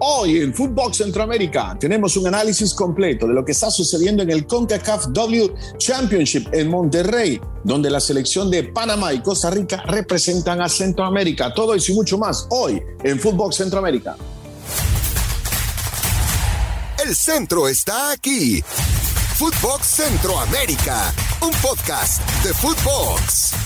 Hoy en Footbox Centroamérica tenemos un análisis completo de lo que está sucediendo en el CONCACAF W Championship en Monterrey, donde la selección de Panamá y Costa Rica representan a Centroamérica. Todo eso y mucho más hoy en Footbox Centroamérica. El centro está aquí. Footbox Centroamérica, un podcast de Footbox.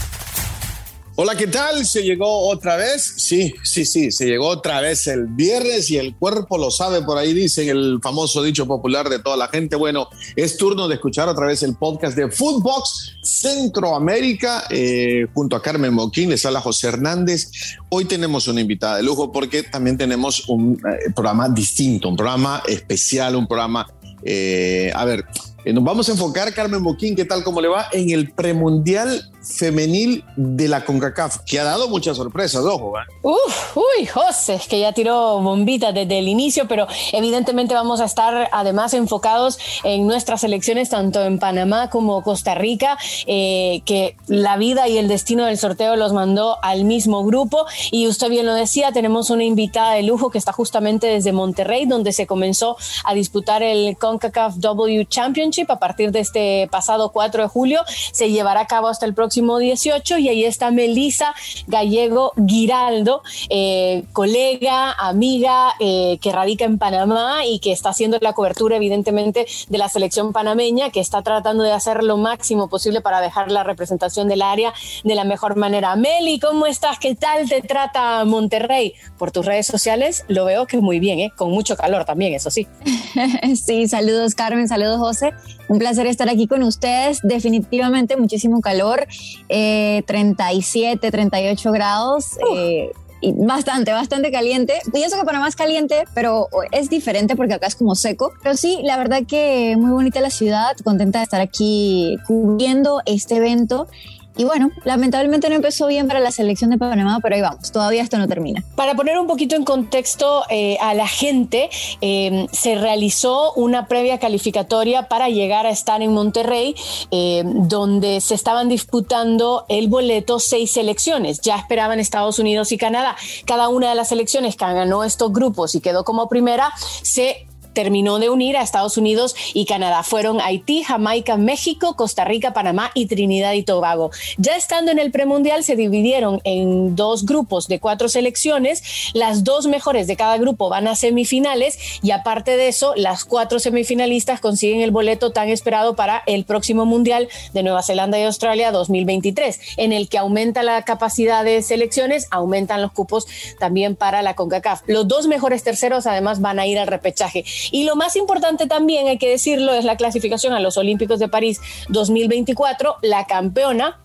Hola, ¿qué tal? ¿Se llegó otra vez? Sí, sí, sí, se llegó otra vez el viernes y el cuerpo lo sabe, por ahí dicen el famoso dicho popular de toda la gente. Bueno, es turno de escuchar otra vez el podcast de Footbox Centroamérica eh, junto a Carmen Moquín, les habla José Hernández. Hoy tenemos una invitada de lujo porque también tenemos un eh, programa distinto, un programa especial, un programa, eh, a ver, nos vamos a enfocar, Carmen Boquín, ¿qué tal? ¿Cómo le va? En el premundial femenil de la CONCACAF, que ha dado muchas sorpresas, ojo. ¿eh? Uf, uy, José, que ya tiró bombita desde el inicio, pero evidentemente vamos a estar además enfocados en nuestras elecciones, tanto en Panamá como Costa Rica, eh, que la vida y el destino del sorteo los mandó al mismo grupo. Y usted bien lo decía, tenemos una invitada de lujo que está justamente desde Monterrey, donde se comenzó a disputar el CONCACAF W Champions a partir de este pasado 4 de julio. Se llevará a cabo hasta el próximo 18 y ahí está Melisa Gallego Giraldo, eh, colega, amiga eh, que radica en Panamá y que está haciendo la cobertura evidentemente de la selección panameña, que está tratando de hacer lo máximo posible para dejar la representación del área de la mejor manera. Meli, ¿cómo estás? ¿Qué tal te trata Monterrey? Por tus redes sociales lo veo que muy bien, ¿eh? con mucho calor también, eso sí. sí, saludos Carmen, saludos José. Un placer estar aquí con ustedes. Definitivamente muchísimo calor, 37, eh, 38 grados. Eh, y bastante, bastante caliente. Pienso que Panamá es caliente, pero es diferente porque acá es como seco. Pero sí, la verdad que muy bonita la ciudad, contenta de estar aquí cubriendo este evento y bueno, lamentablemente no empezó bien para la selección de Panamá, pero ahí vamos, todavía esto no termina. Para poner un poquito en contexto eh, a la gente, eh, se realizó una previa calificatoria para llegar a estar en Monterrey, eh, donde se estaban disputando el boleto seis selecciones. Ya esperaban Estados Unidos y Canadá. Cada una de las selecciones que ganó estos grupos y quedó como primera, se terminó de unir a Estados Unidos y Canadá. Fueron Haití, Jamaica, México, Costa Rica, Panamá y Trinidad y Tobago. Ya estando en el premundial se dividieron en dos grupos de cuatro selecciones. Las dos mejores de cada grupo van a semifinales y aparte de eso, las cuatro semifinalistas consiguen el boleto tan esperado para el próximo mundial de Nueva Zelanda y Australia 2023, en el que aumenta la capacidad de selecciones, aumentan los cupos también para la CONCACAF. Los dos mejores terceros además van a ir al repechaje. Y lo más importante también, hay que decirlo, es la clasificación a los Olímpicos de París 2024. La campeona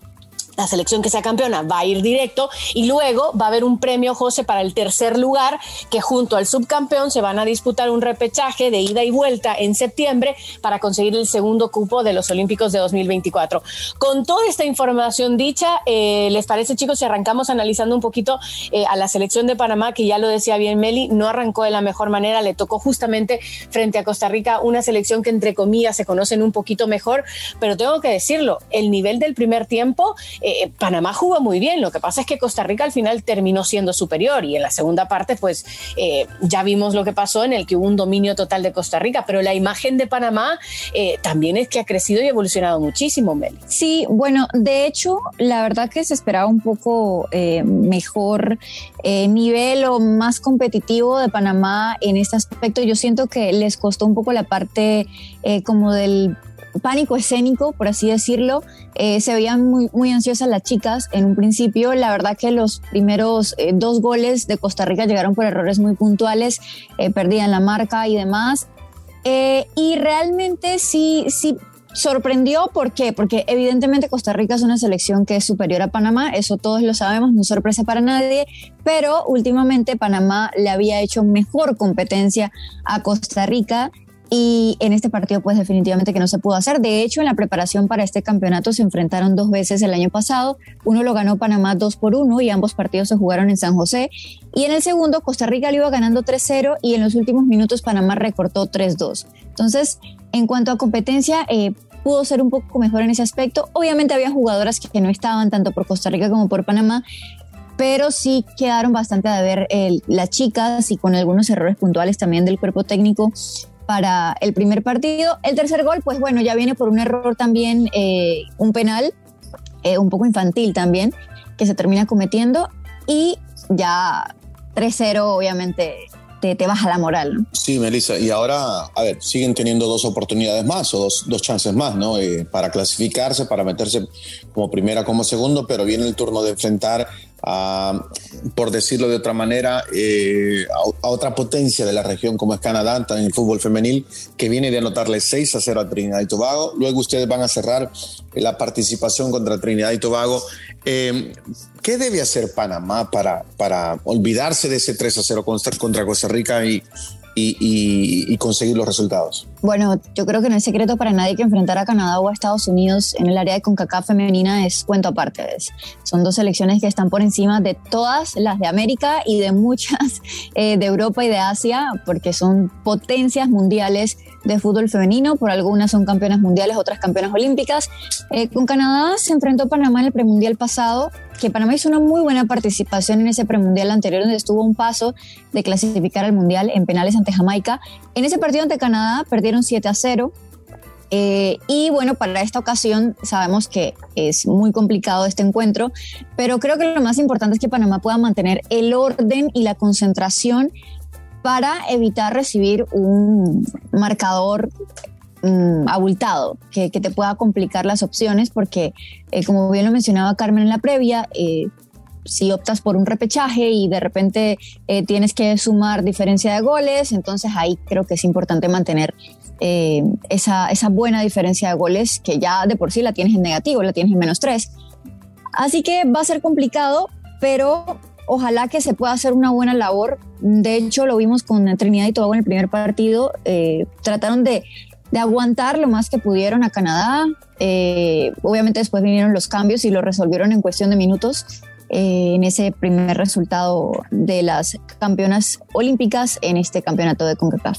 la selección que sea campeona va a ir directo y luego va a haber un premio, José, para el tercer lugar, que junto al subcampeón se van a disputar un repechaje de ida y vuelta en septiembre para conseguir el segundo cupo de los Olímpicos de 2024. Con toda esta información dicha, eh, ¿les parece, chicos, si arrancamos analizando un poquito eh, a la selección de Panamá, que ya lo decía bien Meli, no arrancó de la mejor manera, le tocó justamente frente a Costa Rica una selección que entre comillas se conocen un poquito mejor, pero tengo que decirlo, el nivel del primer tiempo Panamá jugó muy bien, lo que pasa es que Costa Rica al final terminó siendo superior y en la segunda parte pues eh, ya vimos lo que pasó en el que hubo un dominio total de Costa Rica, pero la imagen de Panamá eh, también es que ha crecido y evolucionado muchísimo, Meli. Sí, bueno, de hecho, la verdad que se esperaba un poco mejor nivel o más competitivo de Panamá en este aspecto. Yo siento que les costó un poco la parte como del pánico escénico, por así decirlo. Eh, se veían muy, muy ansiosas las chicas en un principio. La verdad que los primeros eh, dos goles de Costa Rica llegaron por errores muy puntuales, eh, perdían la marca y demás. y realmente sí, sí sorprendió, ¿por qué? Porque evidentemente Costa Rica es una selección que es superior a Panamá, eso todos lo sabemos, no es sorpresa para nadie, pero últimamente Panamá le había hecho mejor competencia a Costa Rica y en este partido pues definitivamente que no se pudo hacer. De hecho, en la preparación para este campeonato se enfrentaron dos veces el año pasado. Uno lo ganó Panamá 2 por 1 y ambos partidos se jugaron en San José. Y en el segundo Costa Rica lo iba ganando 3-0 y en los últimos minutos Panamá recortó 3-2. Entonces, en cuanto a competencia, eh, pudo ser un poco mejor en ese aspecto. Obviamente había jugadoras que no estaban tanto por Costa Rica como por Panamá, pero sí quedaron bastante a ver las chicas y con algunos errores puntuales también del cuerpo técnico para el primer partido. El tercer gol, pues bueno, ya viene por un error también, eh, un penal, eh, un poco infantil también, que se termina cometiendo y ya 3-0 obviamente te, baja la moral. Sí, Melissa, y ahora, a ver, siguen teniendo dos oportunidades más o dos, dos chances más, ¿no? Eh, para clasificarse, para meterse como primera, como segundo, pero viene el turno de enfrentar a, por decirlo de otra manera, eh, a, otra potencia de la región como es Canadá, en el fútbol femenil, que viene de anotarle 6 a 0 a Trinidad y Tobago. Luego ustedes van a cerrar la participación contra Trinidad y Tobago. Eh, ¿Qué debe hacer Panamá para, para olvidarse de ese 3 a 0 contra Costa Rica y, y, conseguir los resultados? Bueno, yo creo que no es secreto para nadie que enfrentar a Canadá o a Estados Unidos en el área de CONCACAF femenina es cuento aparte. son dos selecciones que están por encima de todas las de América y de muchas eh, de Europa y de Asia, porque son potencias mundiales de fútbol femenino. Por algunas son campeonas mundiales, otras campeonas olímpicas. Eh, con Canadá se enfrentó Panamá en el premundial pasado que Panamá hizo una muy buena participación en ese premundial anterior, donde estuvo un paso de clasificar al mundial en penales ante Jamaica. En ese partido ante Canadá perdieron 7 a 0. Eh, y bueno, para esta ocasión sabemos que es muy complicado este encuentro, pero creo que lo más importante es que Panamá pueda mantener el orden y la concentración para evitar recibir un marcador Mm, abultado, que, te pueda complicar las opciones, porque eh, como bien lo mencionaba Carmen en la previa, eh, si optas por un repechaje y de repente eh, tienes que sumar diferencia de goles, entonces ahí creo que es importante mantener esa, esa buena diferencia de goles que ya de por sí la tienes en negativo, la tienes en menos tres. Así que va a ser complicado, pero ojalá que se pueda hacer una buena labor. De hecho, lo vimos con Trinidad y Tobago en el primer partido. trataron de de aguantar lo más que pudieron a Canadá. Eh, obviamente después vinieron los cambios y lo resolvieron en cuestión de minutos eh, en ese primer resultado de las campeonas olímpicas en este campeonato de CONCACAF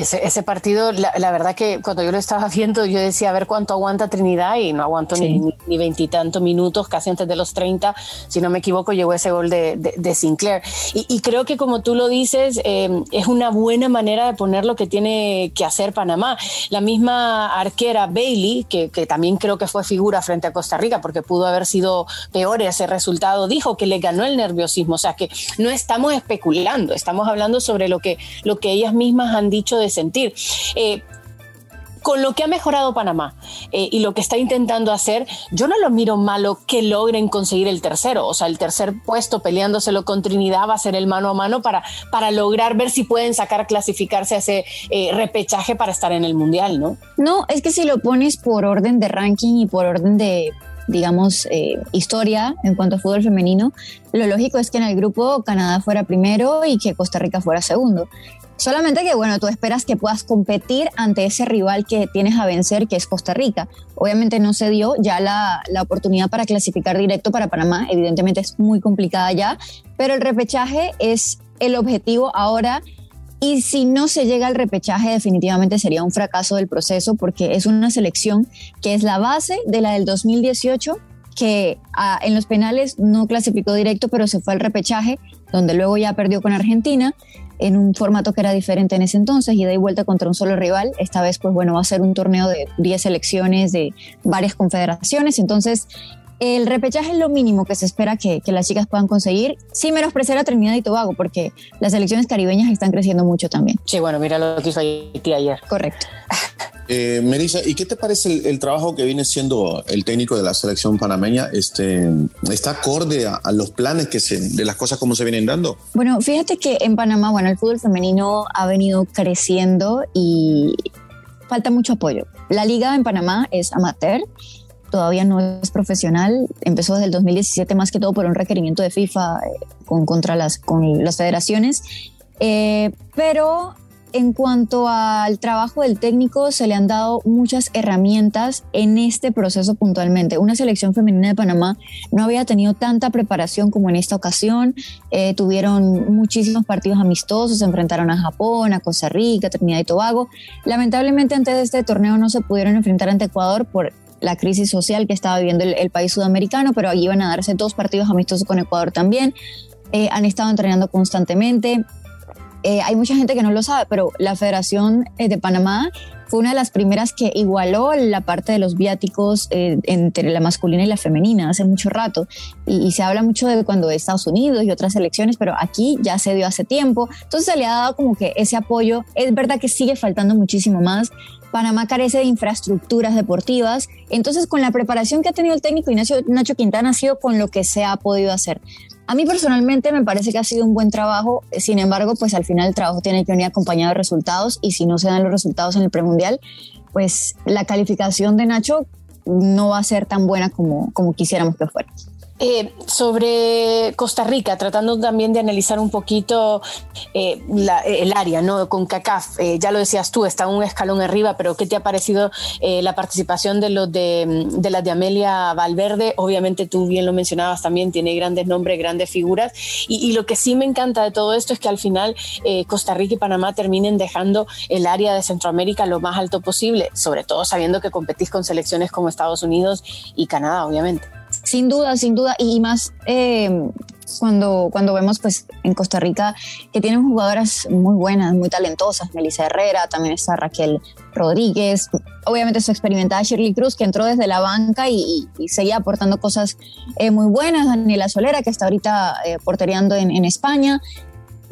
ese, partido, la, verdad que cuando yo lo estaba viendo, yo decía a ver cuánto aguanta Trinidad y no aguanto ni veintitantos minutos, casi antes de los 30, si no me equivoco, llegó ese gol de, de, Sinclair. Y, creo que como tú lo dices, eh, es una buena manera de poner lo que tiene que hacer Panamá. La misma arquera Bailey, que, que también creo que fue figura frente a Costa Rica, porque pudo haber sido peor ese resultado, dijo que le ganó el nerviosismo. O sea que no estamos especulando, estamos hablando sobre lo que, lo que ellas mismas han dicho de sentir. Eh, con lo que ha mejorado Panamá eh, y lo que está intentando hacer, yo no lo miro malo que logren conseguir el tercero. O sea, el tercer puesto peleándoselo con Trinidad va a ser el mano a mano para, para lograr ver si pueden sacar, clasificarse a ese eh, repechaje para estar en el Mundial, ¿no? No, es que si lo pones por orden de ranking y por orden de digamos, historia en cuanto a fútbol femenino, lo lógico es que en el grupo Canadá fuera primero y que Costa Rica fuera segundo. Solamente que, bueno, tú esperas que puedas competir ante ese rival que tienes a vencer, que es Costa Rica. Obviamente no se dio ya la, la oportunidad para clasificar directo para Panamá, evidentemente es muy complicada ya, pero el repechaje es el objetivo ahora y si no se llega al repechaje, definitivamente sería un fracaso del proceso porque es una selección que es la base de la del 2018, que ah, en los penales no clasificó directo, pero se fue al repechaje, donde luego ya perdió con Argentina en un formato que era diferente en ese entonces, y de vuelta contra un solo rival. Esta vez, pues bueno, va a ser un torneo de 10 selecciones de varias confederaciones. Entonces, el repechaje es lo mínimo que se espera que, las chicas puedan conseguir, sin menospreciar a Trinidad y Tobago, porque las selecciones caribeñas están creciendo mucho también. Sí, bueno, mira lo que hizo Haití ayer. Correcto. Eh, Melissa, ¿y qué te parece el, trabajo que viene siendo el técnico de la selección panameña? Este, ¿Está acorde a, los planes que se, de las cosas como se vienen dando? Bueno, fíjate que en Panamá, bueno, el fútbol femenino ha venido creciendo y falta mucho apoyo. La liga en Panamá es amateur todavía no es profesional, empezó desde el 2017 más que todo por un requerimiento de FIFA eh, con, contra las, con las federaciones, eh, pero en cuanto al trabajo del técnico, se le han dado muchas herramientas en este proceso puntualmente. Una selección femenina de Panamá no había tenido tanta preparación como en esta ocasión. Eh, tuvieron muchísimos partidos amistosos, se enfrentaron a Japón, a Costa Rica, Trinidad y Tobago. Lamentablemente antes de este torneo no se pudieron enfrentar ante Ecuador por la crisis social que estaba viviendo el, país sudamericano, pero allí iban a darse dos partidos amistosos con Ecuador también. Eh, han estado entrenando constantemente. Eh, hay mucha gente que no lo sabe, pero la Federación eh, de Panamá fue una de las primeras que igualó la parte de los viáticos entre la masculina y la femenina hace mucho rato. Y, se habla mucho de cuando Estados Unidos y otras elecciones, pero aquí ya se dio hace tiempo. Entonces se le ha dado como que ese apoyo. Es verdad que sigue faltando muchísimo más. Panamá carece de infraestructuras deportivas. Entonces, con la preparación que ha tenido el técnico Ignacio Nacho Quintana, ha sido con lo que se ha podido hacer. A mí personalmente me parece que ha sido un buen trabajo, sin embargo, pues al final el trabajo tiene que venir acompañado de resultados y si no se dan los resultados en el premundial, pues la calificación de Nacho no va a ser tan buena como, como quisiéramos que fuera. Eh, sobre Costa Rica, tratando también de analizar un poquito eh, el área, ¿no? Con CACAF, eh, ya lo decías tú, está un escalón arriba, pero ¿qué te ha parecido la participación de los de, las de Amelia Valverde? Obviamente tú bien lo mencionabas también, tiene grandes nombres, grandes figuras, y, y lo que sí me encanta de todo esto es que al final Costa Rica y Panamá terminen dejando el área de Centroamérica lo más alto posible, sobre todo sabiendo que competís con selecciones como Estados Unidos y Canadá, obviamente. Sin duda, sin duda, y más eh, cuando, cuando vemos pues en Costa Rica que tienen jugadoras muy buenas, muy talentosas, Melissa Herrera, también está Raquel Rodríguez, obviamente su experimentada Shirley Cruz que entró desde la banca y, seguía aportando cosas eh, muy buenas, Daniela Solera que está ahorita eh, porteriando en, en España,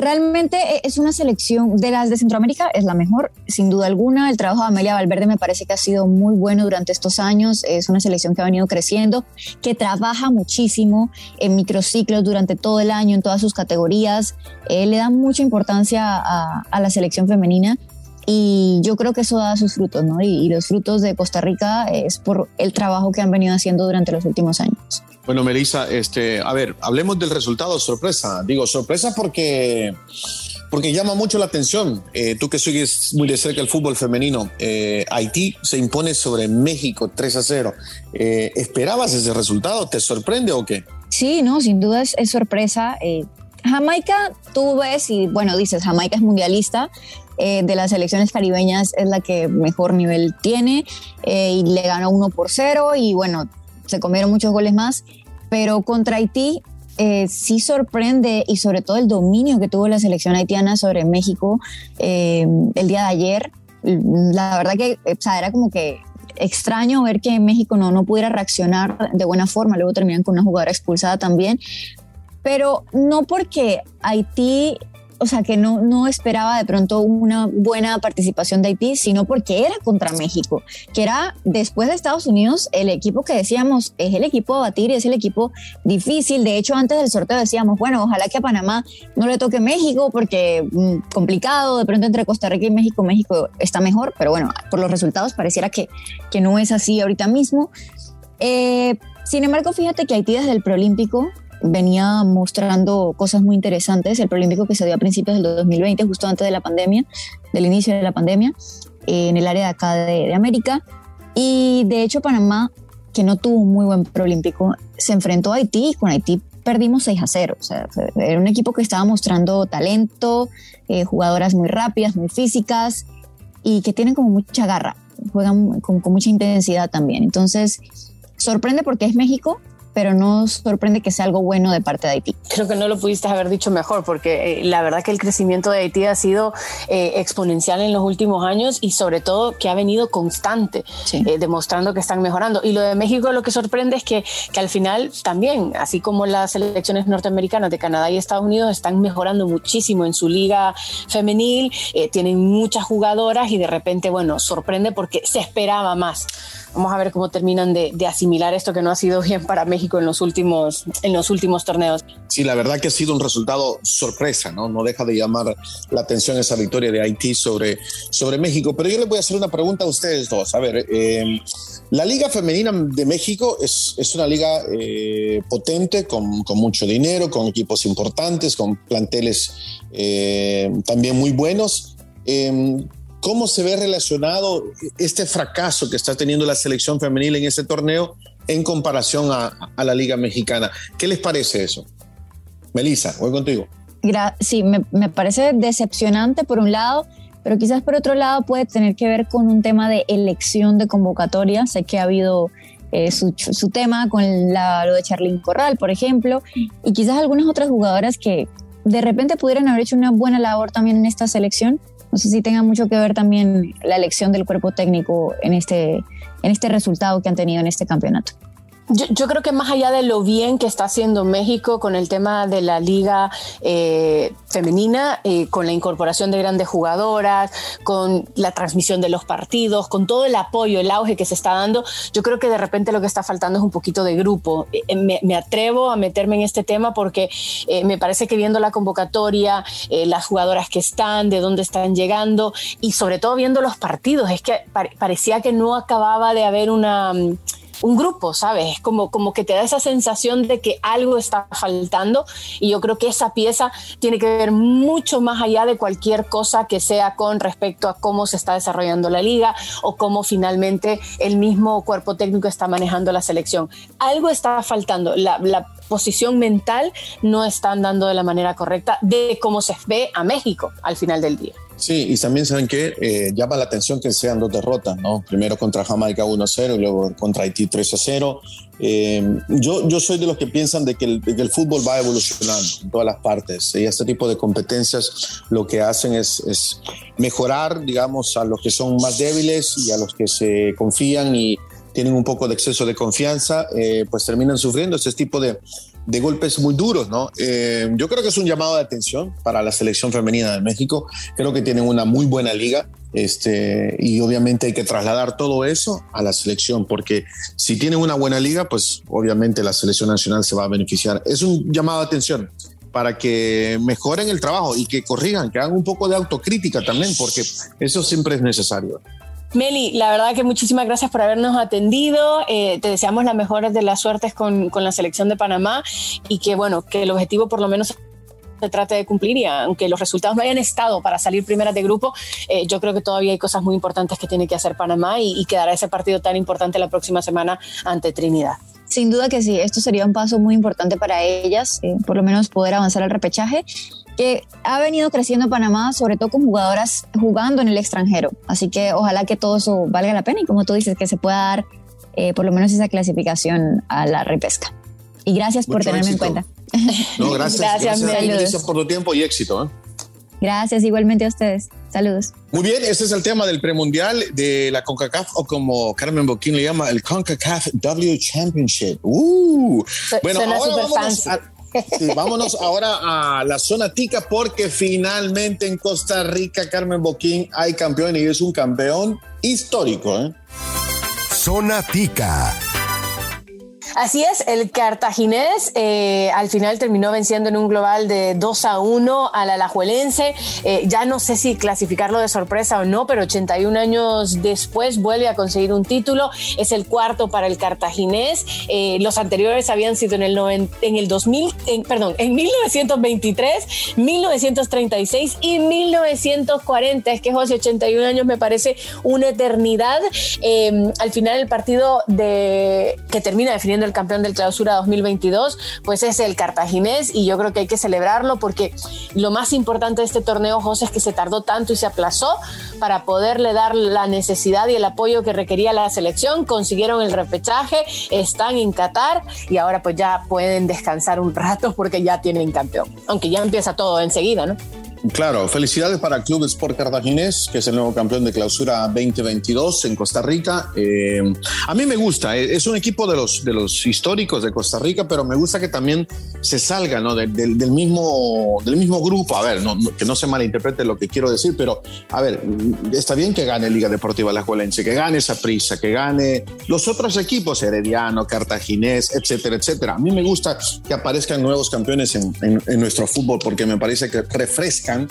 Realmente eh, es una selección de las de Centroamérica, es la mejor, sin duda alguna. El trabajo de Amelia Valverde me parece que ha sido muy bueno durante estos años. Es una selección que ha venido creciendo, que trabaja muchísimo en microciclos durante todo el año, en todas sus categorías. Eh, le da mucha importancia a, la selección femenina y yo creo que eso da sus frutos, ¿no? y, los frutos de Costa Rica es por el trabajo que han venido haciendo durante los últimos años. Bueno, Melissa, este, a ver, hablemos del resultado sorpresa. Digo, sorpresa porque, porque llama mucho la atención. Eh, tú que sigues muy de cerca el fútbol femenino, eh, Haití se impone sobre México 3 a 0. Eh, ¿Esperabas ese resultado? ¿Te sorprende o qué? Sí, no, sin duda es, sorpresa. Jamaica, tú ves y bueno, dices, Jamaica es mundialista, de las selecciones caribeñas es la que mejor nivel tiene y le ganó 1 por 0 y bueno, se comieron muchos goles más pero contra Haití eh, sí sorprende y sobre todo el dominio que tuvo la selección haitiana sobre México eh, el día de ayer. La verdad que era como que extraño ver que México no, no pudiera reaccionar de buena forma, luego terminan con una jugadora expulsada también, pero no porque Haití o sea, que no, no esperaba de pronto una buena participación de Haití, sino porque era contra México, que era después de Estados Unidos el equipo que decíamos es el equipo a batir, es el equipo difícil. De hecho, antes del sorteo decíamos, bueno, ojalá que a Panamá no le toque México porque mm, complicado, de pronto entre Costa Rica y México, México está mejor, pero bueno, por los resultados pareciera que, que no es así ahorita mismo. Eh, sin embargo, fíjate que Haití desde el preolímpico venía mostrando cosas muy interesantes. El Prolímpico que se dio a principios del 2020, justo antes de la pandemia, del inicio de la pandemia, en el área de acá de, América. Y de hecho Panamá, que no tuvo un muy buen Prolímpico, se enfrentó a Haití y con Haití perdimos 6 a 0. O sea, era un equipo que estaba mostrando talento, eh, jugadoras muy rápidas, muy físicas y que tienen como mucha garra, juegan con mucha intensidad también. Entonces, sorprende porque es México, pero no sorprende que sea algo bueno de parte de Haití. Creo que no lo pudiste haber dicho mejor, porque eh, la verdad que el crecimiento de Haití ha sido eh, exponencial en los últimos años y sobre todo que ha venido constante, eh, demostrando que están mejorando. Y lo de México lo que sorprende es que, que al final también, así como las selecciones norteamericanas de Canadá y Estados Unidos están mejorando muchísimo en su liga femenil, tienen muchas jugadoras y de repente, bueno, sorprende porque se esperaba más. Vamos a ver cómo terminan de, asimilar esto que no ha sido bien para México en los últimos, en los últimos torneos. Sí, la verdad que ha sido un resultado sorpresa, ¿no? No deja de llamar la atención esa victoria de Haití sobre, sobre México. Pero yo les voy a hacer una pregunta a ustedes dos. A ver, eh, la Liga Femenina de México es, es una liga eh, potente, con, con, mucho dinero, con equipos importantes, con planteles eh, también muy buenos. ¿Cómo se ve relacionado este fracaso que está teniendo la selección femenil en ese torneo en comparación a, la Liga Mexicana? ¿Qué les parece eso? Melissa, voy contigo. sí, me, parece decepcionante por un lado, pero quizás por otro lado puede tener que ver con un tema de elección de convocatoria. Sé que ha habido eh, su, tema con la, lo de Charlín Corral, por ejemplo, y quizás algunas otras jugadoras que de repente pudieran haber hecho una buena labor también en esta selección. No sé si tenga mucho que ver también la elección del cuerpo técnico en este, en este resultado que han tenido en este campeonato. Yo, creo que más allá de lo bien que está haciendo México con el tema de la liga eh, femenina, eh, con la incorporación de grandes jugadoras, con la transmisión de los partidos, con todo el apoyo, el auge que se está dando, yo creo que de repente lo que está faltando es un poquito de grupo. Eh, me, atrevo a meterme en este tema porque me parece que viendo la convocatoria, las jugadoras que están, de dónde están llegando y sobre todo viendo los partidos, es que parecía que no acababa de haber una un grupo, ¿sabes? Es como, como que te da esa sensación de que algo está faltando y yo creo que esa pieza tiene que ver mucho más allá de cualquier cosa que sea con respecto a cómo se está desarrollando la liga o cómo finalmente el mismo cuerpo técnico está manejando la selección. Algo está faltando, la posición mental no está andando de la manera correcta de cómo se ve a México al final del día. Sí, y también saben que eh, llama la atención que sean dos derrotas, ¿no? Primero contra Jamaica 1-0 y luego contra Haití 3-0. Eh, yo, yo soy de los que piensan de que, el, fútbol va evolucionando en todas las partes y este tipo de competencias lo que hacen es, mejorar, digamos, a los que son más débiles y a los que se confían y tienen un poco de exceso de confianza, eh, pues terminan sufriendo este tipo de, de golpes muy duros, ¿no? Eh, yo creo que es un llamado de atención para la selección femenina de México. Creo que tienen una muy buena liga. Este, y obviamente hay que trasladar todo eso a la selección, porque si tienen una buena liga, pues obviamente la selección nacional se va a beneficiar. Es un llamado de atención para que mejoren el trabajo y que corrijan, que hagan un poco de autocrítica también, porque eso siempre es necesario. Meli, la verdad que muchísimas gracias por habernos atendido. Eh, te deseamos las mejores de las suertes con, la selección de Panamá y que, bueno, que el objetivo por lo menos se trate de cumplir y aunque los resultados no hayan estado para salir primeras de grupo, eh, yo creo que todavía hay cosas muy importantes que tiene que hacer Panamá y, y quedará ese partido tan importante la próxima semana ante Trinidad. Sin duda que sí, esto sería un paso muy importante para ellas, eh, por lo menos poder avanzar al repechaje que ha venido creciendo Panamá, sobre todo con jugadoras jugando en el extranjero. Así que ojalá que todo eso valga la pena y como tú dices, que se pueda dar eh, por lo menos esa clasificación a la repesca. Y gracias por tenerme en cuenta. No, gracias. gracias, gracias, por tu tiempo y éxito. ¿eh? Gracias, igualmente a ustedes. Saludos. Muy bien, ese es el tema del premundial de la CONCACAF o como Carmen Boquín le llama el CONCACAF W Championship. Uh. Bueno, ahora vamos a, vámonos ahora a la zona tica porque finalmente en Costa Rica Carmen Boquín hay campeón y es un campeón histórico. ¿eh? Zona tica. Así es, el cartaginés eh, al final terminó venciendo en un global de 2 a 1 al alajuelense. Eh, ya no sé si clasificarlo de sorpresa o no, pero 81 años después vuelve a conseguir un título. Es el cuarto para el cartaginés. Eh, los anteriores habían sido en el, en el 2000, perdón, en 1923, 1936 y 1940. Es que José, 81 años me parece una eternidad. al final el partido de, que termina definiendo el campeón del clausura 2022, pues es el cartaginés y yo creo que hay que celebrarlo porque lo más importante de este torneo, José, es que se tardó tanto y se aplazó para poderle dar la necesidad y el apoyo que requería la selección. Consiguieron el repechaje, están en Qatar y ahora pues ya pueden descansar un rato porque ya tienen campeón, aunque ya empieza todo enseguida, ¿no? Claro, felicidades para Club Sport Cartaginés, que es el nuevo campeón de clausura 2022 en Costa Rica. Eh, a mí me gusta, eh, es un equipo de los, de los históricos de Costa Rica, pero me gusta que también se salga ¿no? del, mismo, del mismo grupo. A ver, que no se malinterprete lo que quiero decir, pero a ver, está bien que gane Liga Deportiva La Juelense, que gane esa prisa, que gane los otros equipos, Herediano, Cartaginés, etcétera, etcétera. A mí me gusta que aparezcan nuevos campeones en, en nuestro fútbol porque me parece que refresca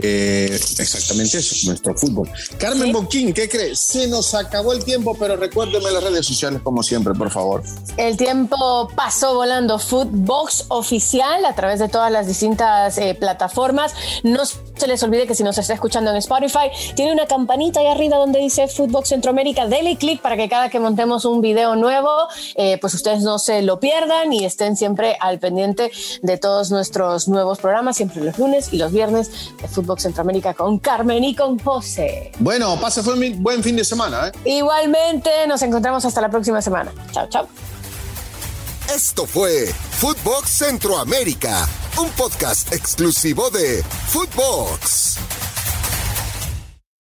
eh, exactamente eso, nuestro fútbol. Carmen Boquín, ¿qué crees? Se nos acabó el tiempo, pero recuérdeme las redes sociales como siempre, por favor. El tiempo pasó volando. Footbox oficial a través de todas las distintas eh, plataformas. No se les olvide que si nos está escuchando en Spotify, tiene una campanita ahí arriba donde dice Footbox Centroamérica. Dele clic para que cada que montemos un video nuevo, eh, pues ustedes no se lo pierdan y estén siempre al pendiente de todos nuestros nuevos programas, siempre los lunes y los viernes de Footbox Centroamérica con Carmen y con José. Bueno, pase fue un buen fin de semana. ¿eh? Igualmente, nos encontramos hasta la próxima semana. Chao, chao. Esto fue Footbox Centroamérica, un podcast exclusivo de Footbox.